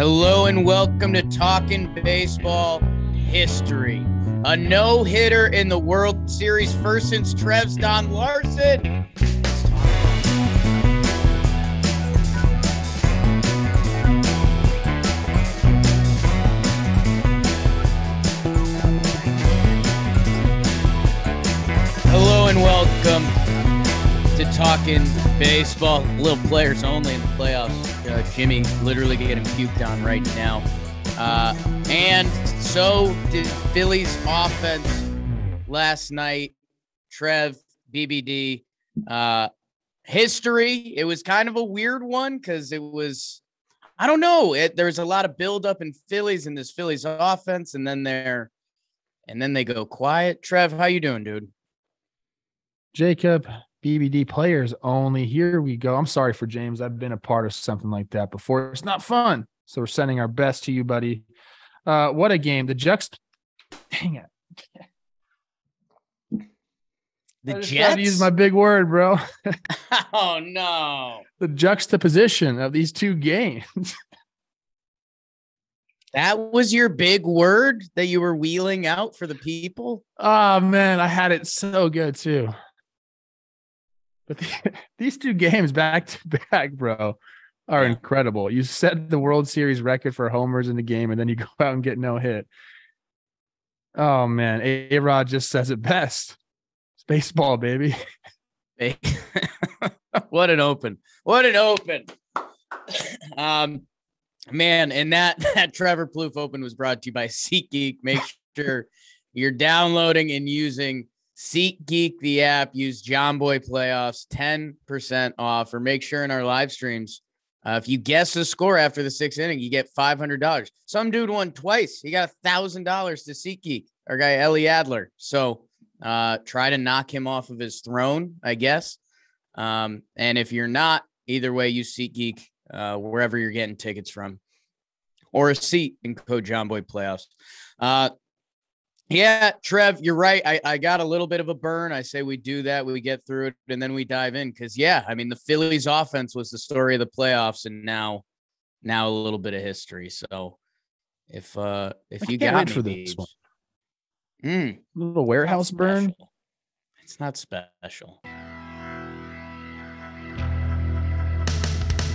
Hello and welcome to Talking Baseball History. A no hitter in the World Series first since Trev's Don Larsen. Hello and welcome to Talking Baseball. Little players only in the playoffs. Uh, Jimmy literally getting puked on right now. Uh, and so did Phillies offense last night. Trev, BBD, uh, history. It was kind of a weird one because it was, I don't know. It, there's a lot of buildup in Phillies in this Phillies offense, and then they're, and then they go quiet. Trev, how you doing, dude? Jacob, BBD players only. Here we go. I'm sorry for James. I've been a part of something like that before. It's not fun. So we're sending our best to you, buddy. Uh, what a game. The Juxt. Dang it. The I Jets. use my big word, bro. oh no. the juxtaposition of these two games. That was your big word that you were wheeling out for the people? oh man, I had it so good too. But the, these two games back to back, bro, are Yeah. incredible. You set the World Series record for homers in the game, and then you go out and get no hit. Oh man, A Rod just says it best. It's baseball, baby. Hey, what an open. What an open. Um man, and that that Trevor Plouffe open was brought to you by SeatGeek. Make sure you're downloading and using SeatGeek the app. Use Jomboy Playoffs 10% off or make sure in our live streams uh, if you guess the score after the sixth inning, you get five hundred dollars. Some dude won twice. He got a thousand dollars to SeatGeek. Our guy Ellie Adler. So uh, try to knock him off of his throne, I guess. Um, and if you're not, either way, use SeatGeek uh, wherever you're getting tickets from, or a seat in code Jomboy Playoffs. Uh, yeah, Trev, you're right. I, I got a little bit of a burn. I say we do that, we get through it, and then we dive in. Because yeah, I mean the Phillies offense was the story of the playoffs, and now now a little bit of history. So if uh if I you got me, for this one. Mm, little warehouse burn. It's not special.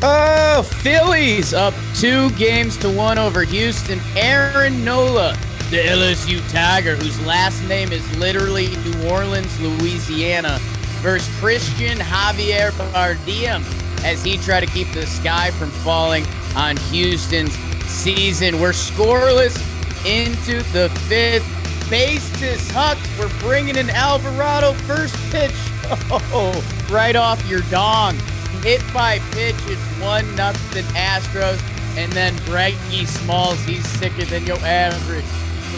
Oh, Phillies up two games to one over Houston. Aaron Nola, the LSU Tiger, whose last name is literally New Orleans, Louisiana, versus Christian Javier Bardiem as he tried to keep the sky from falling on Houston's season. We're scoreless into the fifth. Bases Huck, we're bringing in Alvarado first pitch. Oh, right off Yordan. Hit by pitch, it's one nothing Astros, and then Breggy Smalls, he's sicker than your average.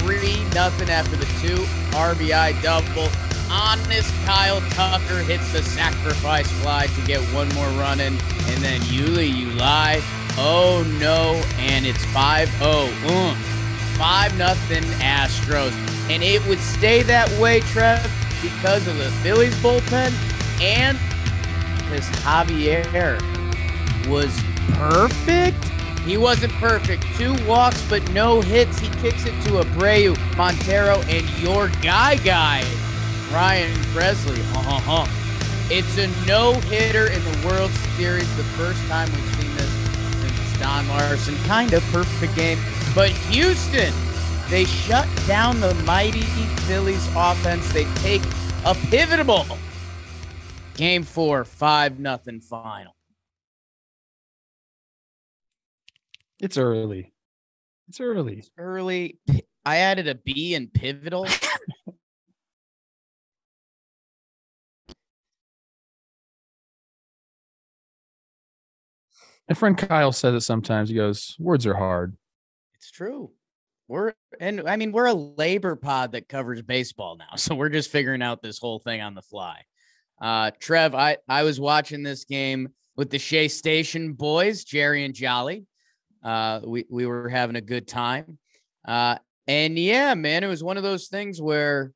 Three nothing after the two RBI double. Honest Kyle Tucker hits the sacrifice fly to get one more run in, and then Yuli, you. Oh no, and it's 5 0. Mm. 5 nothing Astros. And it would stay that way, Trev, because of the Phillies bullpen and because Javier was perfect. He wasn't perfect. Two walks, but no hits. He kicks it to Abreu, Montero, and your guy, guy, Ryan Pressly. Ha. It's a no hitter in the World Series. The first time we've seen this since Don Larsen. Kind of perfect game. But Houston, they shut down the mighty Phillies offense. They take a pivotal game four, five nothing final. It's early. It's early. Early, I added a B in pivotal. My friend Kyle says it sometimes. He goes, "Words are hard." It's true. We're and I mean we're a labor pod that covers baseball now, so we're just figuring out this whole thing on the fly. Uh, Trev, I I was watching this game with the Shea Station boys, Jerry and Jolly. Uh, we we were having a good time. Uh, and yeah, man, it was one of those things where,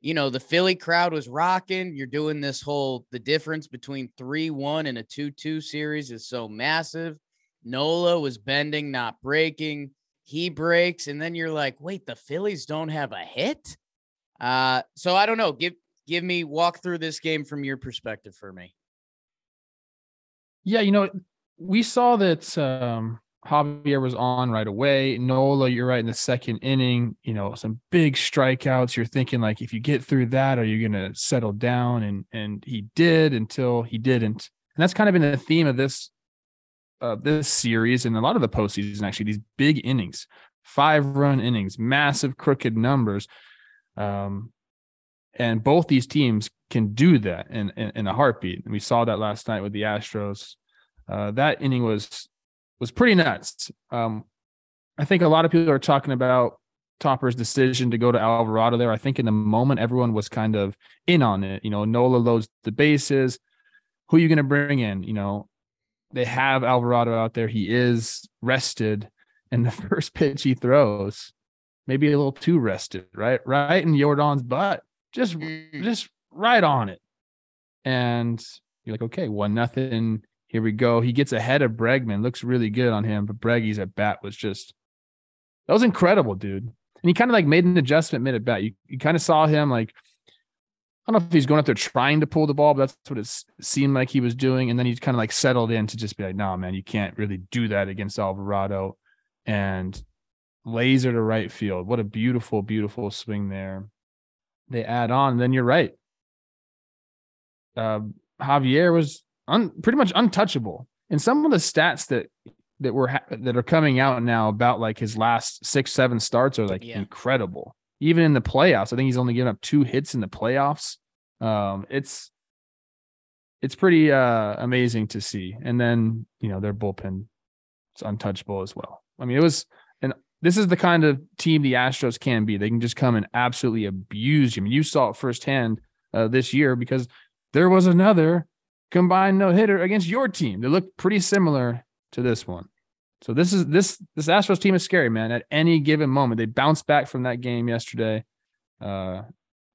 you know, the Philly crowd was rocking. You're doing this whole the difference between three one and a two two series is so massive. Nola was bending, not breaking. He breaks, and then you're like, wait, the Phillies don't have a hit. Uh, so I don't know. Give give me walk through this game from your perspective for me. Yeah, you know, we saw that um, Javier was on right away. Nola, you're right in the second inning. You know, some big strikeouts. You're thinking like, if you get through that, are you going to settle down? And and he did until he didn't. And that's kind of been the theme of this uh, this series and a lot of the postseason. Actually, these big innings, five run innings, massive crooked numbers. Um, and both these teams can do that in, in, in a heartbeat. And we saw that last night with the Astros. Uh, that inning was was pretty nuts. Um, I think a lot of people are talking about Topper's decision to go to Alvarado there. I think in the moment everyone was kind of in on it. You know, Nola loads the bases. Who are you going to bring in? You know, they have Alvarado out there. He is rested, and the first pitch he throws, maybe a little too rested, right? Right in Yordan's butt, just just right on it. And you're like, okay, one nothing. Here we go. He gets ahead of Bregman. Looks really good on him, but Breggy's at bat was just that was incredible, dude. And he kind of like made an adjustment mid at bat. You you kind of saw him like I don't know if he's going up there trying to pull the ball, but that's what it seemed like he was doing. And then he kind of like settled in to just be like, no, man, you can't really do that against Alvarado. And laser to right field. What a beautiful, beautiful swing there. They add on. Then you're right. Uh, Javier was un, pretty much untouchable. And some of the stats that that were ha- that are coming out now about like his last six, seven starts are like Yeah. incredible. Even in the playoffs, I think he's only given up two hits in the playoffs. Um, it's it's pretty uh amazing to see. And then you know their bullpen is untouchable as well. I mean, it was and this is the kind of team the Astros can be. They can just come and absolutely abuse you. I mean, you saw it firsthand uh, this year because there was another combined no hitter against your team. They look pretty similar to this one. So this is this this Astros team is scary, man. At any given moment, they bounced back from that game yesterday uh,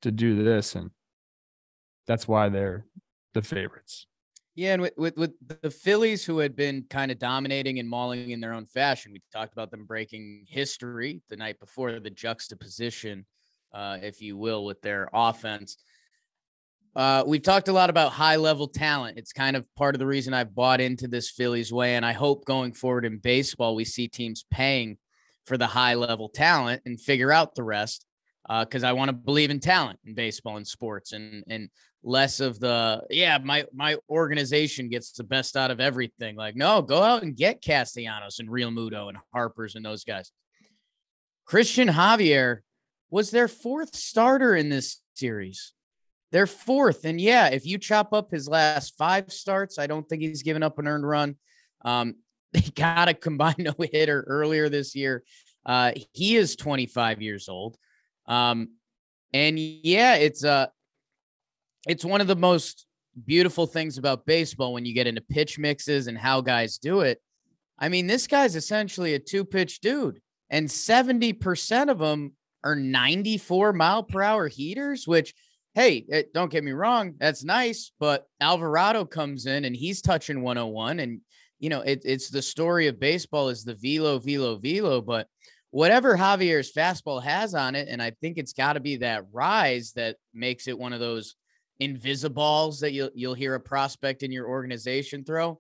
to do this, and that's why they're the favorites. Yeah, and with, with with the Phillies who had been kind of dominating and mauling in their own fashion, we talked about them breaking history the night before the juxtaposition, uh, if you will, with their offense. Uh, we've talked a lot about high level talent. It's kind of part of the reason I've bought into this Phillies way, and I hope going forward in baseball we see teams paying for the high level talent and figure out the rest. Because I want to believe in talent in baseball and sports, and and less of the yeah my my organization gets the best out of everything like no go out and get castellanos and realmuto and harpers and those guys christian javier was their fourth starter in this series their fourth and yeah if you chop up his last five starts i don't think he's given up an earned run. Um they got a combined no hitter earlier this year. Uh he is 25 years old. Um and yeah it's uh it's one of the most beautiful things about baseball when you get into pitch mixes and how guys do it. I mean, this guy's essentially a two pitch dude, and 70% of them are 94 mile per hour heaters, which, hey, it, don't get me wrong, that's nice. But Alvarado comes in and he's touching 101. And, you know, it, it's the story of baseball is the velo, velo, velo. But whatever Javier's fastball has on it, and I think it's got to be that rise that makes it one of those invisibles that you'll you'll hear a prospect in your organization throw.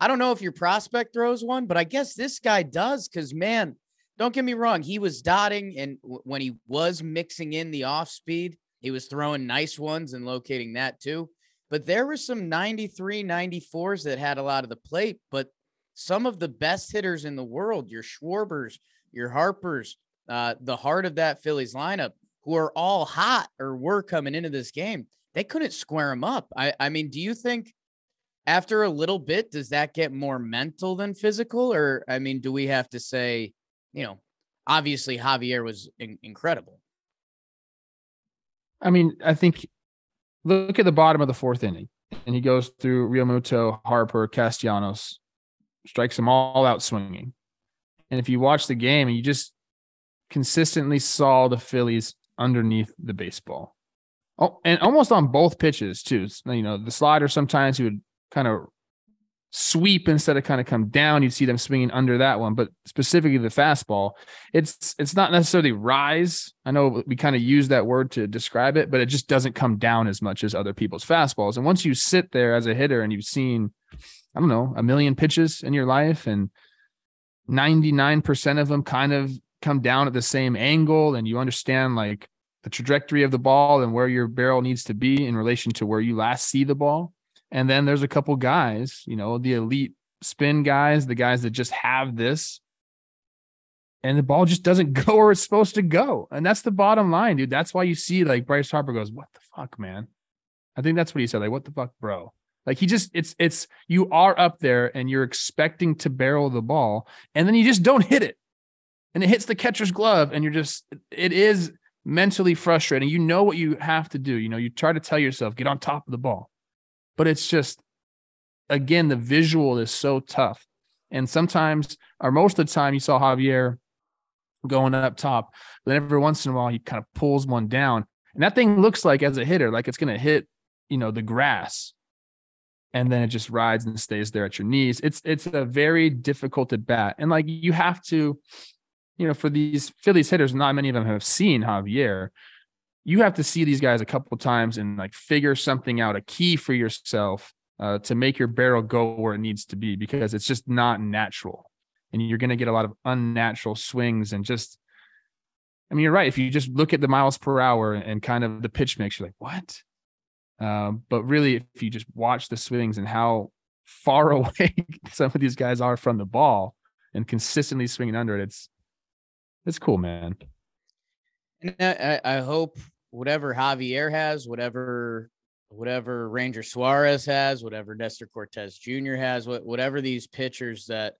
I don't know if your prospect throws one, but I guess this guy does because man, don't get me wrong, he was dotting and w- when he was mixing in the off speed, he was throwing nice ones and locating that too. But there were some 93, 94s that had a lot of the plate, but some of the best hitters in the world, your Schwarbers, your Harpers, uh, the heart of that Phillies lineup, who are all hot or were coming into this game they couldn't square him up. I, I mean, do you think after a little bit, does that get more mental than physical? Or, I mean, do we have to say, you know, obviously Javier was in- incredible. I mean, I think look at the bottom of the fourth inning, and he goes through Realmuto, Harper, Castellanos, strikes them all out swinging. And if you watch the game, and you just consistently saw the Phillies underneath the baseball. Oh, and almost on both pitches too. You know, the slider sometimes he would kind of sweep instead of kind of come down. You'd see them swinging under that one, but specifically the fastball, it's it's not necessarily rise. I know we kind of use that word to describe it, but it just doesn't come down as much as other people's fastballs. And once you sit there as a hitter and you've seen, I don't know, a million pitches in your life and 99% of them kind of come down at the same angle and you understand like the trajectory of the ball and where your barrel needs to be in relation to where you last see the ball and then there's a couple guys, you know, the elite spin guys, the guys that just have this. And the ball just doesn't go where it's supposed to go. And that's the bottom line, dude. That's why you see like Bryce Harper goes, What the fuck, man? I think that's what he said. Like, what the fuck, bro? Like he just it's it's you are up there and you're expecting to barrel the ball, and then you just don't hit it. And it hits the catcher's glove, and you're just it is mentally frustrating. You know what you have to do. You know, you try to tell yourself, get on top of the ball but it's just again the visual is so tough. And sometimes or most of the time you saw javier going up top but every once in a while he kind of pulls one down. And that thing looks like as a hitter like it's going to hit you know the grass and then it just rides and stays there at your knees. It's it's a very difficult at bat. And like you have to you know for these phillies hitters not many of them have seen javier you have to see these guys a couple times and like figure something out, a key for yourself uh, to make your barrel go where it needs to be because it's just not natural. And you're going to get a lot of unnatural swings and just, I mean, you're right. If you just look at the miles per hour and kind of the pitch mix, you're like, what? Um, but really, if you just watch the swings and how far away some of these guys are from the ball and consistently swinging under it, it's it's cool, man. And I, I hope whatever Javier has, whatever whatever Ranger Suarez has, whatever Nestor Cortes Jr. has, whatever these pitchers that,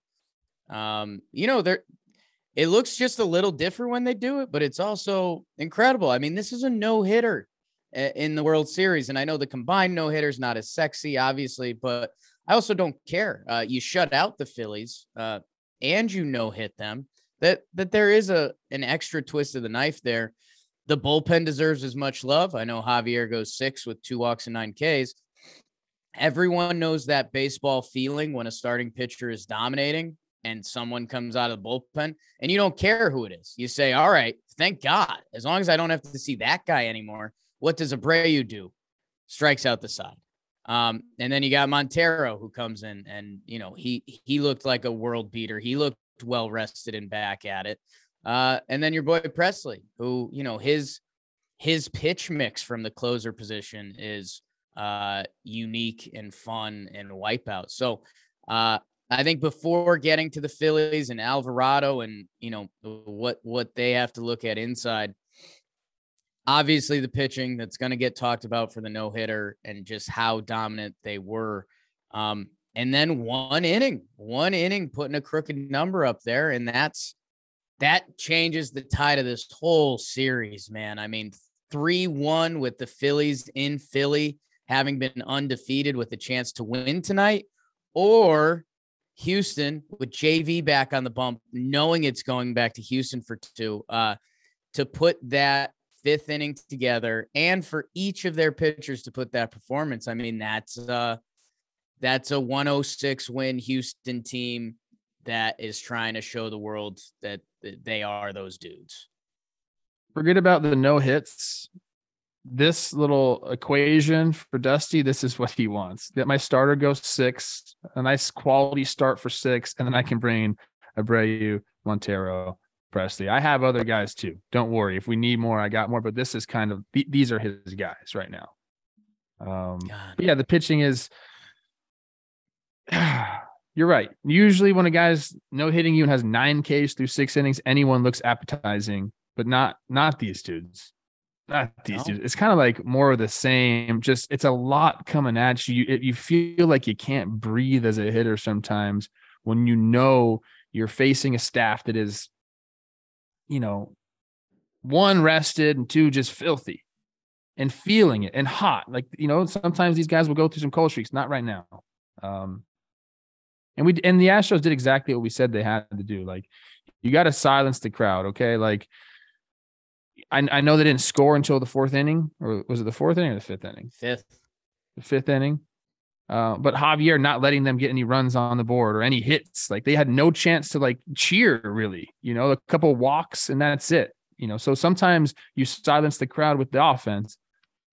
um, you know, they're it looks just a little different when they do it, but it's also incredible. I mean, this is a no hitter in the World Series, and I know the combined no hitter is not as sexy, obviously, but I also don't care. Uh, you shut out the Phillies, uh, and you no hit them that that there is a an extra twist of the knife there. The bullpen deserves as much love. I know Javier goes six with two walks and nine Ks. Everyone knows that baseball feeling when a starting pitcher is dominating and someone comes out of the bullpen and you don't care who it is. You say, All right, thank God. As long as I don't have to see that guy anymore. What does Abreu do? Strikes out the side. Um, and then you got Montero who comes in and you know he he looked like a world beater. He looked well rested and back at it. Uh, and then your boy Pressly, who you know his his pitch mix from the closer position is uh, unique and fun and wipeout. So uh, I think before getting to the Phillies and Alvarado and you know what what they have to look at inside, obviously the pitching that's going to get talked about for the no hitter and just how dominant they were. Um, and then one inning, one inning putting a crooked number up there. And that's that changes the tide of this whole series, man. I mean, 3 1 with the Phillies in Philly, having been undefeated with a chance to win tonight, or Houston with JV back on the bump, knowing it's going back to Houston for two, uh, to put that fifth inning together and for each of their pitchers to put that performance. I mean, that's uh that's a 106 win Houston team that is trying to show the world that, they are those dudes. Forget about the no hits. This little equation for Dusty, this is what he wants. That my starter goes six, a nice quality start for six, and then I can bring Abreu, Montero, Pressly. I have other guys too. Don't worry. If we need more, I got more. But this is kind of these are his guys right now. Um, yeah, the pitching is you're right. Usually, when a guy's no hitting you and has nine Ks through six innings, anyone looks appetizing, but not not these dudes. Not these no. dudes. It's kind of like more of the same. Just it's a lot coming at you. You, you feel like you can't breathe as a hitter sometimes when you know you're facing a staff that is, you know, one rested and two just filthy and feeling it and hot. Like you know, sometimes these guys will go through some cold streaks. Not right now. Um, and we and the Astros did exactly what we said they had to do. Like you got to silence the crowd, okay? Like I I know they didn't score until the fourth inning, or was it the fourth inning or the fifth inning? Fifth. The fifth inning. Uh, but Javier not letting them get any runs on the board or any hits. Like they had no chance to like cheer really, you know, a couple walks and that's it. You know, so sometimes you silence the crowd with the offense,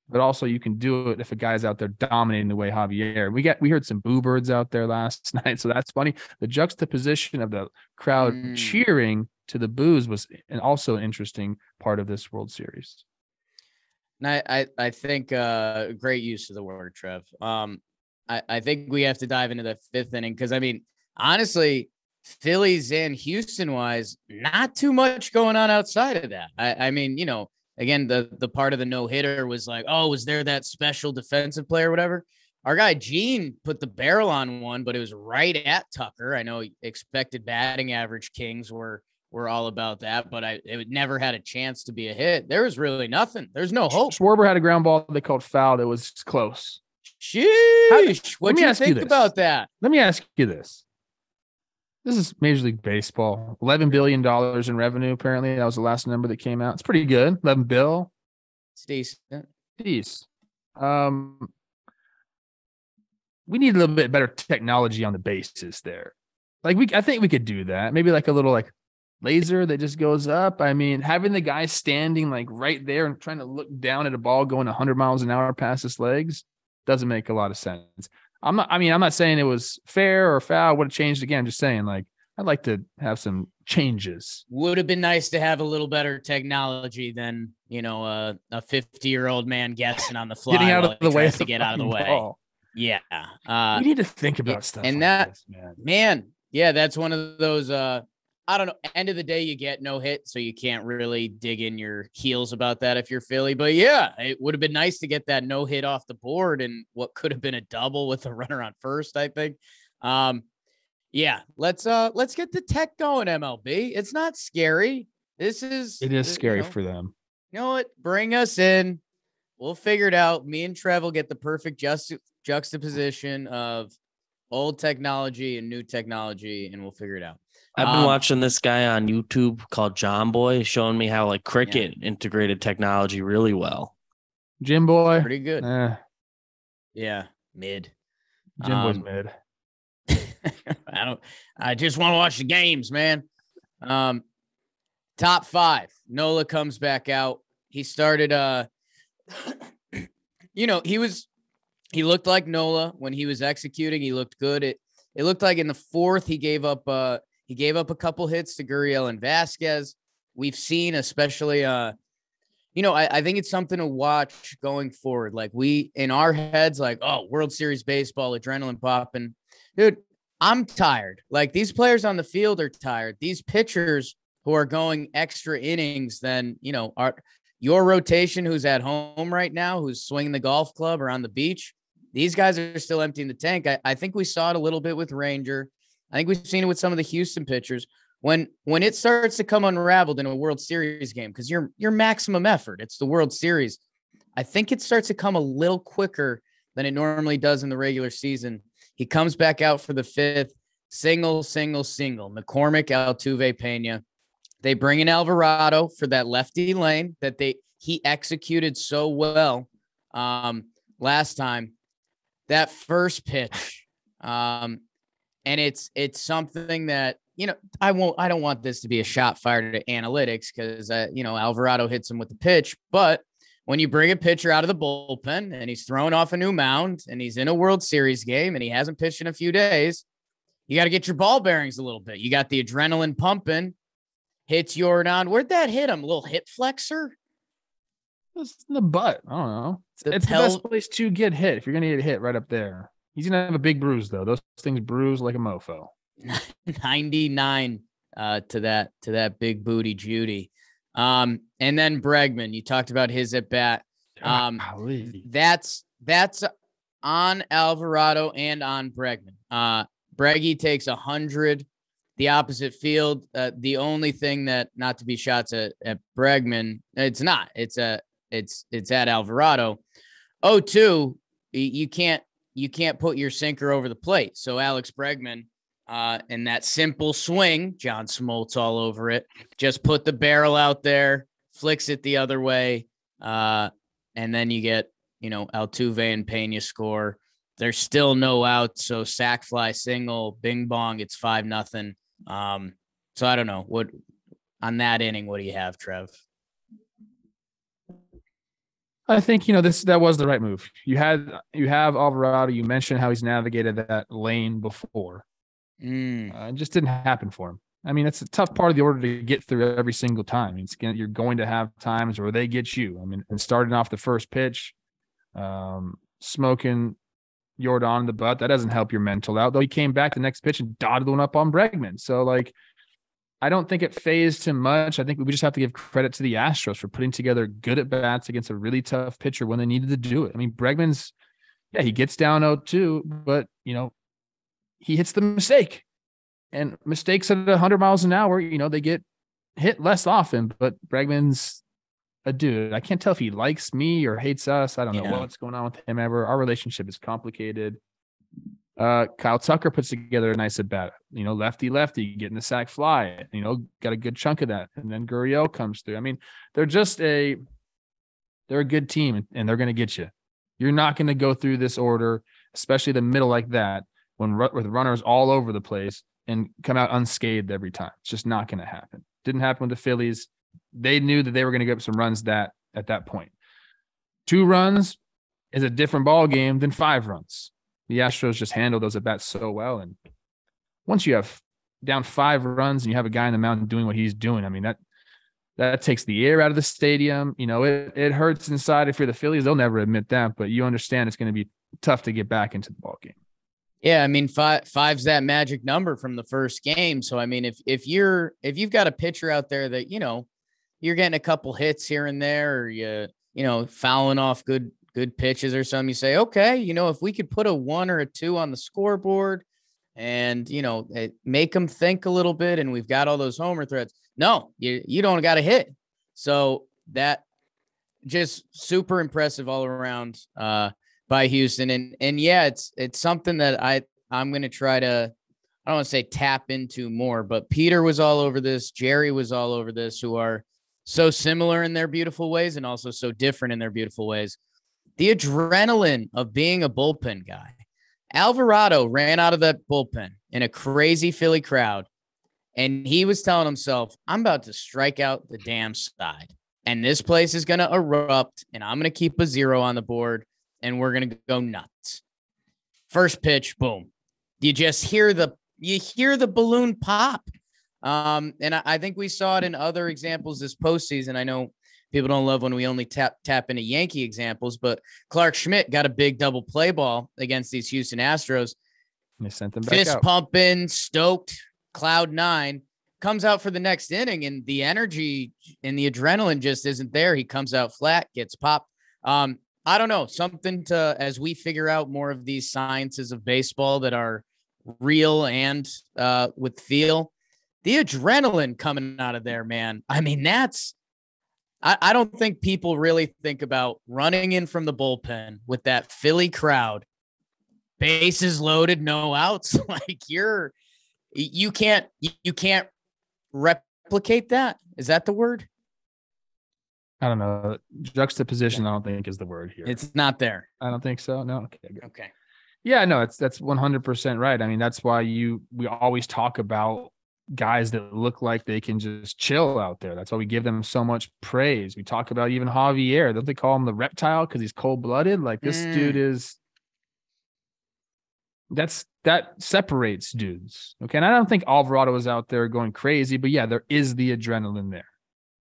but also you can do it if a guy's out there dominating the way Javier. We get we heard some boo birds out there last night, so that's funny. The juxtaposition of the crowd Mm. cheering to the boos was an also an interesting part of this World Series. And I, I, I think uh, great use of the word, Trev. Um, I, I think we have to dive into the fifth inning because I mean, honestly, Phillies and Houston wise, not too much going on outside of that. I, I mean, you know, again, the the part of the no hitter was like, oh, was there that special defensive player, or whatever? Our guy Gene put the barrel on one, but it was right at Tucker. I know expected batting average Kings were were all about that, but I it never had a chance to be a hit. There was really nothing. There's no hope. Schwarber had a ground ball they called foul that was close. Sheesh. What do you you think this. about that? Let me ask you this. This is Major League Baseball. $11 billion in revenue, apparently. That was the last number that came out. It's pretty good. 11 bill. It's decent. Peace. Um, we need a little bit better technology on the bases there. Like we, I think we could do that. Maybe like a little like laser that just goes up. I mean, having the guy standing like right there and trying to look down at a ball going 100 miles an hour past his legs doesn't make a lot of sense. I'm not. I mean, I'm not saying it was fair or foul. Would have changed again. I'm just saying like I'd like to have some changes. Would have been nice to have a little better technology than you know a a 50 year old man guessing on the fly, Getting out of the way to get out of the way. ball. Yeah. Uh, we need to think about stuff. and like that- this, man. man, yeah, that's one of those. Uh, I don't know. End of the day, you get no hit, so you can't really dig in your heels about that if you're Philly. But yeah, it would have been nice to get that no hit off the board and what could have been a double with a runner on first. I think. Um, yeah, let's uh let's get the tech going, MLB. It's not scary. This is It is uh, you scary know, for them. you know what? Bring us in. We'll figure it out. Me and Trev will get the perfect just juxtaposition of old technology and new technology, and we'll figure it out. I've been Um, watching this guy on YouTube called Jomboy showing me how like cricket integrated technology really well. Jim boy. Pretty good. Eh, Yeah, mid. Jim boy's Um, mid. I don't. I just want to watch the games, man. Um, top five. Nola comes back out. He started. Uh, you know, he was. He looked like Nola when he was executing. He looked good. It. It looked like in the fourth he gave up. Uh, he gave up a couple hits to Gurriel and Vázquez. We've seen, especially. Uh, you know, I, I think it's something to watch going forward. Like we in our heads, like, oh, World Series baseball, adrenaline popping. Dude, I'm tired. Like these players on the field are tired. These pitchers who are going extra innings than, you know, are your rotation who's at home right now, who's swinging the golf club or on the beach. These guys are still emptying the tank. I, I think we saw it a little bit with Ranger. I think we've seen it with some of the Houston pitchers. When when it starts to come unraveled in a World Series game, because your your maximum effort, it's the World Series. I think it starts to come a little quicker than it normally does in the regular season. He comes back out for the fifth, single, single, single. McCormick, Altuve, Pena. They bring in Alvarado for that lefty lane that they he executed so well um, last time. That first pitch, um, and it's it's something that you know I won't I don't want this to be a shot fired at analytics because uh, you know Alvarado hits him with the pitch, but when you bring a pitcher out of the bullpen and he's thrown off a new mound and he's in a World Series game and he hasn't pitched in a few days, you got to get your ball bearings a little bit. You got the adrenaline pumping. Hits Yordan. Where'd that hit him? A little hip flexor? It's in the butt. I don't know. It's, The it's the best place to get hit if you're gonna get hit right up there. He's gonna have a big bruise though. Those things bruise like a mofo. 99 uh, to that to that big booty Judy. Um, and then Bregman, you talked about his at bat. Um, That's that's on Alvarado and on Bregman. Uh, Breggy takes a hundred, the opposite field. Uh, the only thing that not to be shots at, at Bregman, it's not. It's a it's it's at Alvarado. Oh, two, you can't you can't put your sinker over the plate. So Alex Bregman, uh, in that simple swing, John Smoltz all over it. Just put the barrel out there, flicks it the other way, uh, and then you get you know Altuve and Pena score. there's still no out. So sack fly single, bing bong, it's five nothing. Um, so I don't know what on that inning. What do you have, Trev? I think you know this that was the right move. You had you have Alvarado. You mentioned how he's navigated that lane before. Mm. Uh, it just didn't happen for him. I mean, it's a tough part of the order to get through every single time. It's you're going to have times where they get you. I mean, and starting off the first pitch, um, smoking Yordan in the butt, that doesn't help your mental out. Though he came back the next pitch and dotted one up on Bregman. So like, I don't think it phased him much. I think we just have to give credit to the Astros for putting together good at bats against a really tough pitcher when they needed to do it. I mean, Bregman's, yeah, he gets down 0-2, but you know, he hits the mistake. And mistakes at 100 miles an hour, you know, they get hit less often. But Bregman's a dude. I can't tell if he likes me or hates us. I don't Yeah. know what's going on with him ever. Our relationship is complicated. Uh, Kyle Tucker puts together a nice at bat. You know, lefty lefty, getting the sack fly. You know, got a good chunk of that, and then Gurriel comes through. I mean, they're just a they're a good team, and they're going to get you. You're not going to go through this order, especially the middle like that, when with runners all over the place and come out unscathed every time. It's just not going to happen. Didn't happen with the Phillies. They knew that they were going to get some runs that at that point. Two runs is a different ball game than five runs. The Astros just handled those at bats so well. And once you have down five runs and you have a guy in the mound doing what he's doing, I mean that that takes the air out of the stadium. You know, it it hurts inside if you're the Phillies. They'll never admit that, but you understand it's going to be tough to get back into the ball game. Yeah, I mean five five's that magic number from the first game. So I mean, if if you're if you've got a pitcher out there that you know you're getting a couple hits here and there, or you you know fouling off good good pitches or something, you say, okay, you know, if we could put a one or a two on the scoreboard, and you know make them think a little bit, and we've got all those homer threats. No, you you don't got to hit. So that just super impressive all around. Uh, by Houston. And and yeah, it's it's something that I I'm gonna try to I don't want to say tap into more, but Peter was all over this, Jerry was all over this, who are so similar in their beautiful ways and also so different in their beautiful ways. The adrenaline of being a bullpen guy. Alvarado ran out of that bullpen in a crazy Philly crowd, and he was telling himself, I'm about to strike out the damn side. And this place is going to erupt, and I'm going to keep a zero on the board and we're gonna go nuts. First pitch, boom. You just hear the you hear the balloon pop. Um, and I, I think we saw it in other examples this postseason. I know people don't love when we only tap tap into Yankee examples, but Clarke Schmidt got a big double play ball against these Houston Astros. They sent them back Fist out. pumping, stoked, cloud nine. Comes out for the next inning, and the energy and the adrenaline just isn't there. He comes out flat, gets popped. Um, I don't know, something to as we figure out more of these sciences of baseball that are real and uh, with feel. The adrenaline coming out of there, man. I mean, that's I, I don't think people really think about running in from the bullpen with that Philly crowd, bases loaded, no outs. like you're you can't you, can't replicate that. Is that the word? I don't know. Juxtaposition, I don't think is the word here. It's not there. I don't think so. No. Okay. Good. Okay. Yeah, no, it's that's 100% right. I mean, that's why you we always talk about guys that look like they can just chill out there. That's why we give them so much praise. We talk about even Javier. Don't they call him the reptile because he's cold blooded? Like this Mm. dude is. That's that separates dudes. Okay. And I don't think Alvarado was out there going crazy, but yeah, there is the adrenaline there.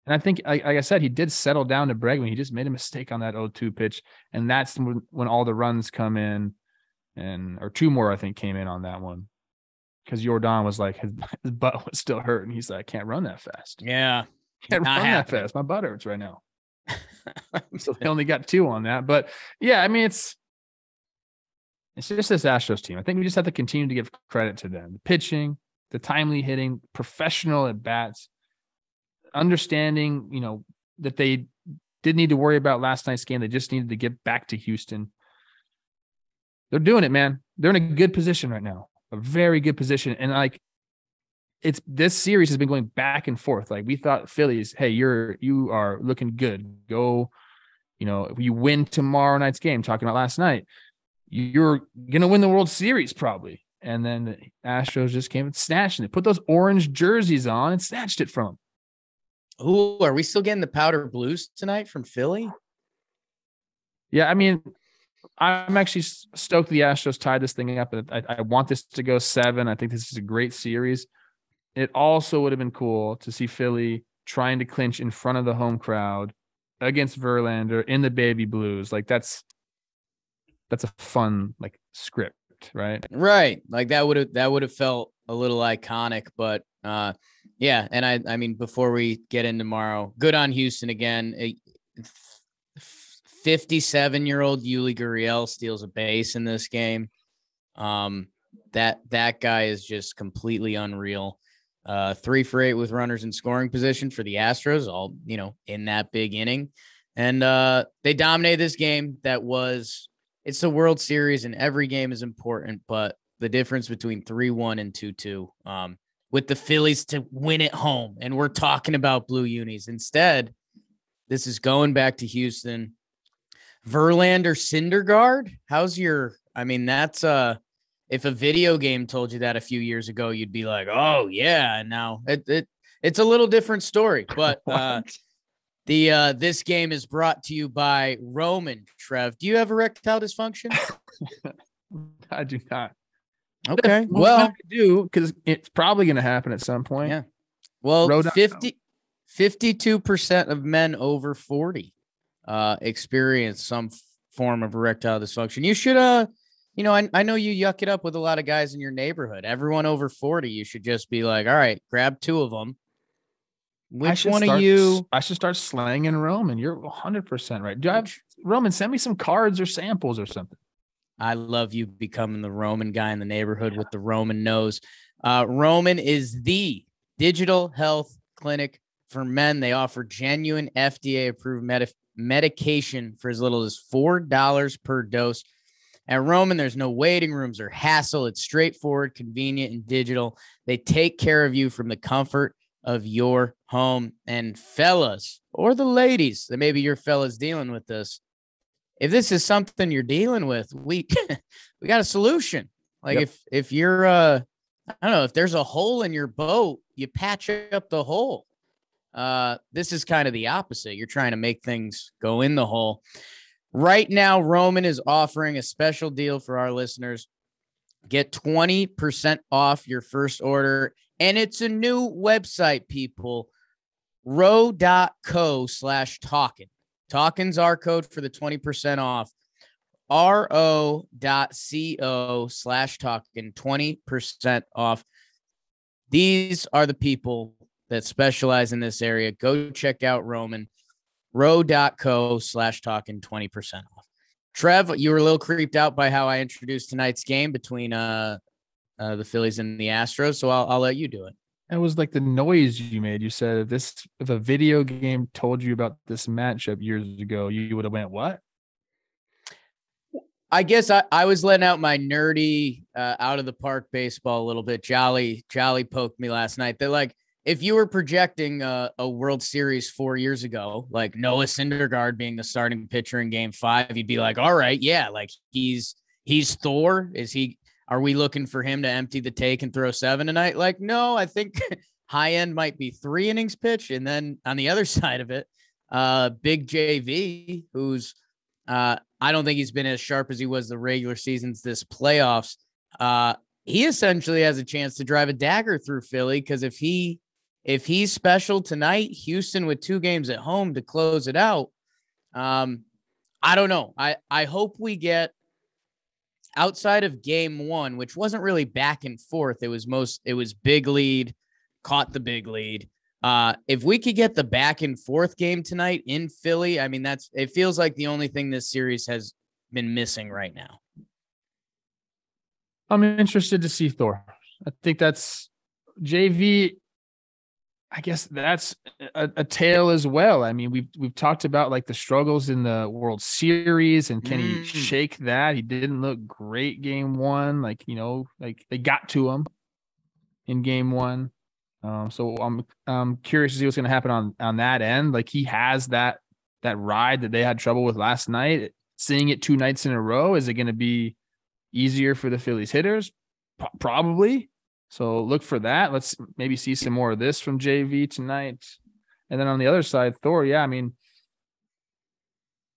And I think, like, like I said, he did settle down to Bregman. He just made a mistake on that 0-2 pitch. And that's when, when all the runs come in and or two more I think came in on that one because Yordan was like his, his butt was still hurt, and He's like, I can't run that fast. Yeah. Can't run happening. that fast. My butt hurts right now. So they only got two on that. But yeah, I mean it's it's just this Astros team. I think we just have to continue to give credit to them. The pitching, the timely hitting, professional at bats, understanding, you know, that they didn't need to worry about last night's game. They just needed to get back to Houston. They're doing it, man. They're in a good position right now. A very good position. And like it's this series has been going back and forth. Like we thought Phillies, hey, you're you are looking good. Go, you know, if you win tomorrow night's game, talking about last night, you're gonna win the World Series probably. And then the Astros just came and snatched it. Put those orange jerseys on and snatched it from them. Who are we still getting the powder blues tonight from Philly? Yeah, I mean, I'm actually stoked the Astros tied this thing up. I, I want this to go seven. I think this is a great series. It also would have been cool to see Philly trying to clinch in front of the home crowd against Verlander in the baby blues. Like that's that's a fun like script, right? Right. Like that would have that would have felt a little iconic, but uh yeah, and I I mean before we get in tomorrow, good on Houston again. 57 year old Yuli Gurriel steals a base in this game. Um, that that guy is just completely unreal. Uh, three for eight with runners in scoring position for the Astros, all you know, in that big inning. And uh, they dominated this game that was it's the World Series and every game is important, but the difference between 3-1 and 2-2 um, with the Phillies to win at home and we're talking about blue unis. Instead, this is going back to Houston Verlander Syndergaard. How's your? I mean, that's uh, if a video game told you that a few years ago, you'd be like, oh yeah. Now it, it it's a little different story, but uh, the uh, this game is brought to you by Roman. Trev, do you have erectile dysfunction? I do not. Okay, well, I do because it's probably going to happen at some point. Yeah. Well, 50, 52% of men over 40 uh, experience some form of erectile dysfunction. You should, uh, you know, I, I know you yuck it up with a lot of guys in your neighborhood. Everyone over 40, you should just be like, all right, grab two of them. Which one start, of you? I should start slanging Roman. You're 100% right. Do I have Roman? Send me some cards or samples or something. I love you becoming the Roman guy in the neighborhood yeah. with the Roman nose. Uh, Roman is the digital health clinic for men. They offer genuine FDA approved med- medication for as little as $4 per dose. At Roman, there's no waiting rooms or hassle. It's straightforward, convenient, and digital. They take care of you from the comfort of your home. And fellas, or the ladies that maybe your fellas dealing with this, if this is something you're dealing with, we we got a solution. Like yep. if if you're uh I don't know, if there's a hole in your boat, you patch up the hole. Uh, this is kind of the opposite. You're trying to make things go in the hole. Right now, Roman is offering a special deal for our listeners. Get 20% off your first order. And it's a new website, people. Ro.co slash talking. Talking's our code for the 20% off. ro.co slash talking, 20% off. These are the people that specialize in this area, go check out Roman, ro.co slash talking 20% off. Trev, you were a little creeped out by how I introduced tonight's game between uh, uh, the Phillies and the Astros, so I'll, I'll let you do it. It was like the noise you made. You said if this if a video game told you about this matchup years ago, you would have went what? I guess I, I was letting out my nerdy uh, out of the park baseball a little bit. Jolly Jolly poked me last night. They're like, if you were projecting a, a, World Series four years ago, like Noah Syndergaard being the starting pitcher in Game Five, you'd be like, "All right, yeah, like he's he's Thor. Is he? Are we looking for him to empty the take and throw seven tonight?" Like, no, I think high end might be three innings pitch, and then on the other side of it, uh, Big JV, who's uh, I don't think he's been as sharp as he was the regular seasons this playoffs. Uh, he essentially has a chance to drive a dagger through Philly because if he if he's special tonight, Houston with two games at home to close it out. Um, I don't know. I I hope we get outside of game one, which wasn't really back and forth. It was most it was big lead, caught the big lead. Uh, if we could get the back and forth game tonight in Philly, I mean that's it feels like the only thing this series has been missing right now. I'm interested to see Thor. I think that's JV I guess that's a, a, tale as well. I mean, we've we've talked about like the struggles in the World Series, and can mm. he shake that? He didn't look great game one. Like you know, like they got to him in game one. Um, so I'm I'm curious to see what's going to happen on on that end. Like he has that that ride that they had trouble with last night. Seeing it two nights in a row, is it going to be easier for the Phillies hitters? Pro- probably. So look for that. Let's maybe see some more of this from JV tonight. And then on the other side, Thor, yeah, I mean,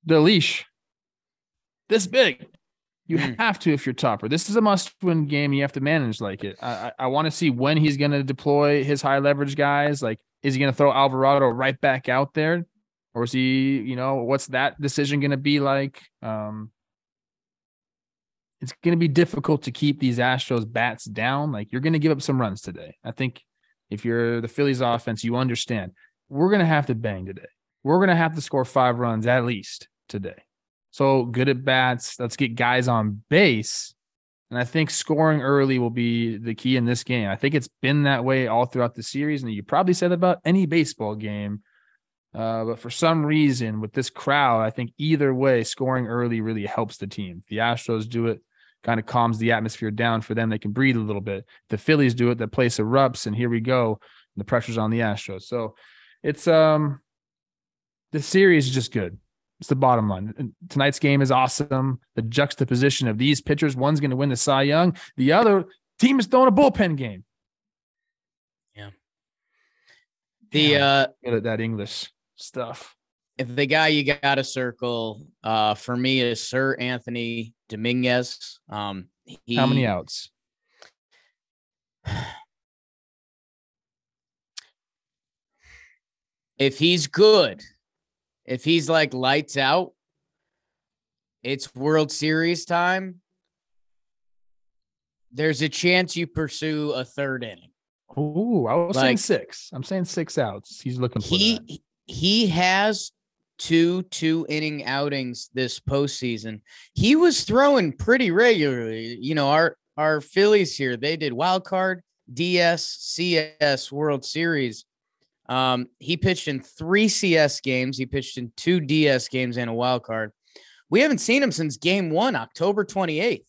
the leash this big. You Mm. have to if you're topper. This is a must-win game. You have to manage like it. I I, I want to see when he's going to deploy his high leverage guys. Like, is he going to throw Alvarado right back out there, or is he? You know, what's that decision going to be like? Um, it's going to be difficult to keep these Astros bats down. Like, you're going to give up some runs today. I think if you're the Phillies offense, you understand we're going to have to bang today. We're going to have to score five runs at least today. So good at bats. Let's get guys on base. And I think scoring early will be the key in this game. I think it's been that way all throughout the series. And you probably said about any baseball game. Uh, but for some reason, with this crowd, I think either way, scoring early really helps the team. The Astros do it, kind of calms the atmosphere down for them. They can breathe a little bit. The Phillies do it, the place erupts, and here we go. The pressure's on the Astros. So it's um the series is just good. It's the bottom line. And Tonight's game is awesome. The juxtaposition of these pitchers, one's going to win the Cy Young, the other team is throwing a bullpen game. Yeah. The Yeah. uh that English stuff. if the guy you got to circle uh for me is Seranthony Dominguez. Um he, How many outs? If he's good, if he's like lights out, it's World Series time. There's a chance you pursue a third inning. Ooh, I was saying six. I'm saying six outs. He's looking for that. he he has two two inning outings this postseason. He was throwing pretty regularly. You know, our our Phillies here, they did wild card, DS, CS, World Series. Um, he pitched in three CS games, he pitched in two DS games and a wild card. We haven't seen him since game one, October 28th.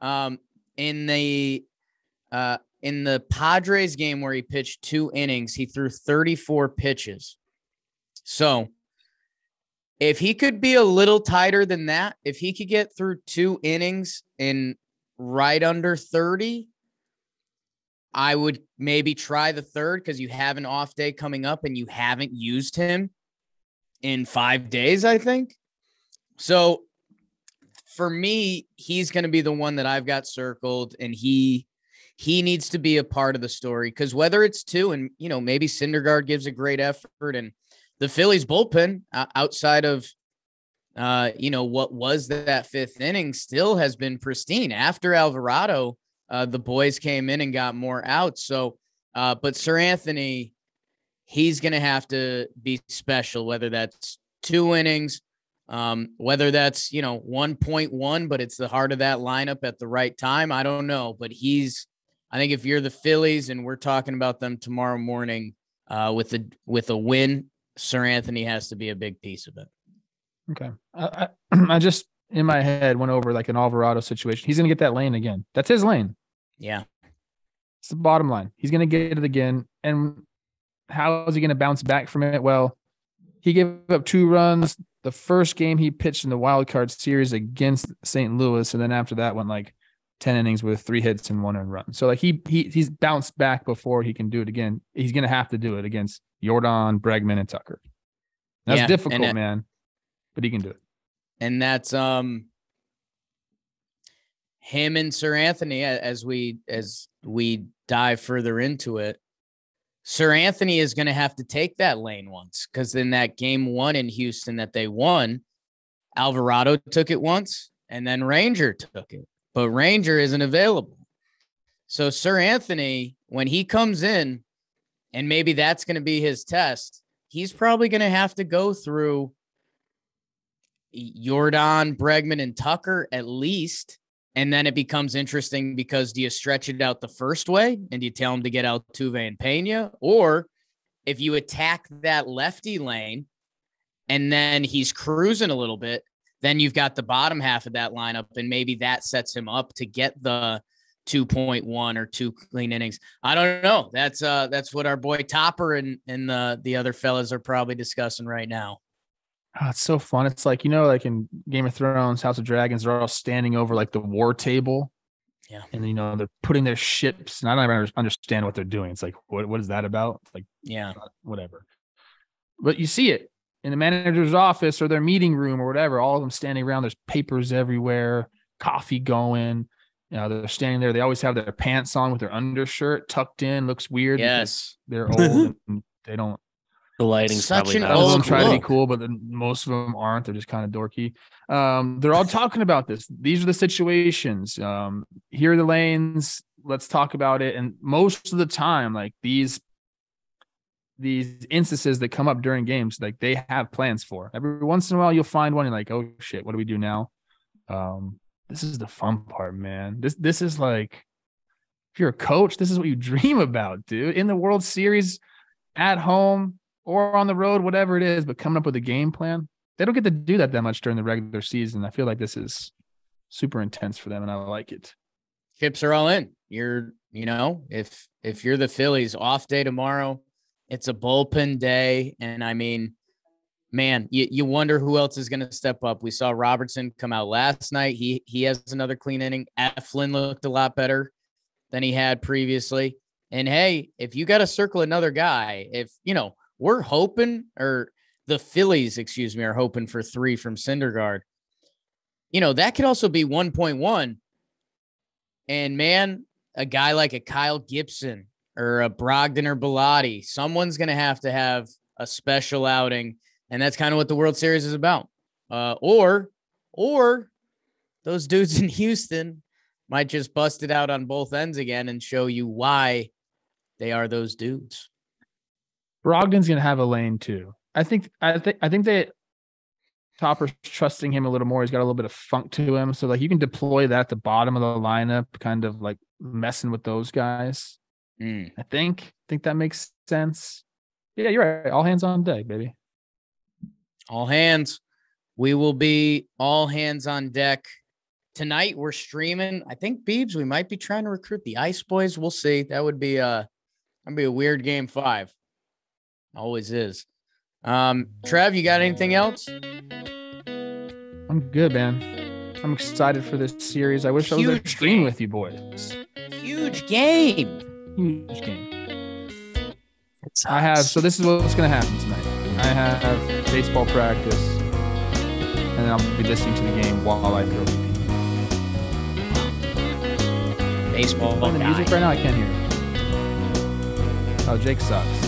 Um, in the uh in the Padres game where he pitched two innings, he threw 34 pitches. So if he could be a little tighter than that, if he could get through two innings in right under 30, I would maybe try the third because you have an off day coming up and you haven't used him in five days, I think. So for me, he's going to be the one that I've got circled, and he he needs to be a part of the story because whether it's two and you know maybe Syndergaard gives a great effort and the Phillies bullpen uh, outside of uh you know what was that fifth inning still has been pristine. After Alvarado uh the boys came in and got more outs. So uh but Seranthony he's going to have to be special whether that's two innings um whether that's you know 1.1 but it's the heart of that lineup at the right time. I don't know but he's I think if you're the Phillies and we're talking about them tomorrow morning uh, with a with a win, Seranthony has to be a big piece of it. Okay. I, I, I just in my head went over like an Alvarado situation. He's going to get that lane again. That's his lane. Yeah, It's the bottom line. He's going to get it again. And how is he going to bounce back from it? Well, he gave up two runs the first game he pitched in the wild card series against St. Louis, and then after that went like ten innings with three hits and one run. So like he he he's bounced back before he can do it again. He's going to have to do it against Yordan, Bregman, and Tucker. That's Yeah, difficult, it- man, but he can do it. and that's um him and Seranthony as we as we dive further into it. Seranthony is going to have to take that lane once because in that game one in Houston that they won, Alvarado took it once and then Ranger took it, but Ranger isn't available. So Seranthony, when he comes in, and maybe that's going to be his test, he's probably going to have to go through Yordan, Bregman, and Tucker at least. And then it becomes interesting because do you stretch it out the first way and do you tell him to get out Tuve and Pena? Or if you attack that lefty lane and then he's cruising a little bit, then you've got the bottom half of that lineup, and maybe that sets him up to get the 2.1 or two clean innings. I don't know. That's uh that's what our boy Topper and and the the other fellas are probably discussing right now. Oh, it's so fun. It's like, you know, like in Game of Thrones, House of Dragons, they're all standing over like the war table. Yeah. And, you know, they're putting their ships, and I don't even understand what they're doing. It's like, what, what is that about? It's like, Yeah. whatever. But you see it in the manager's office or their meeting room or whatever, all of them standing around. There's papers everywhere, coffee going. You know, they're standing there. They always have their pants on with their undershirt tucked in. Looks weird. Yes. They're old and they don't The lighting's Such probably an not some of old them try to be cool, but then most of them aren't. They're just kind of dorky. Um, they're all talking about this. These are the situations. Um, here are the lanes. Let's talk about it. And most of the time, like these these instances that come up during games, like they have plans for. Every once in a while, you'll find one and like, oh shit, what do we do now? Um, this is the fun part, man. This this is like if you're a coach, this is what you dream about, dude. In the World Series, at home or on the road, whatever it is, but coming up with a game plan. They don't get to do that that much during the regular season. I feel like this is super intense for them, and I like it. chips are all in. You're, you know, if if you're the Phillies, off day tomorrow, it's a bullpen day, and I mean, man, you, you wonder who else is going to step up. We saw Robertson come out last night. He he has another clean inning. Flynn looked a lot better than he had previously. And hey, if you got to circle another guy, if you know, we're hoping or the Phillies, excuse me, are hoping for three from Syndergaard. You know, that could also be 1.1. And man, a guy like a Kyle Gibson or a Brogdon or Bellatti, someone's going to have to have a special outing. And that's kind of what the World Series is about. Uh, or, or those dudes in Houston might just bust it out on both ends again and show you why they are those dudes. Brogdon's gonna have a lane too. I think I think I think that Topper's trusting him a little more. He's got a little bit of funk to him. So like you can deploy that at the bottom of the lineup, kind of like messing with those guys. Hmm. I think think that makes sense. Yeah, you're right. All hands on deck, baby. All hands. We will be all hands on deck. Tonight we're streaming. I think Beebs, we might be trying to recruit the Ice Boys. We'll see. That would be a that'd be a weird game five. Always is. Um, Trev, you got anything else? I'm good, man. I'm excited for this series. I wish I was Huge at stream game. with you boys. Huge game. Huge game. I have. So this is what's going to happen tonight. I have baseball practice, and then I'll be listening to the game while I throw BP. Baseball. The music right now. I can't hear. it. Oh, Jake sucks.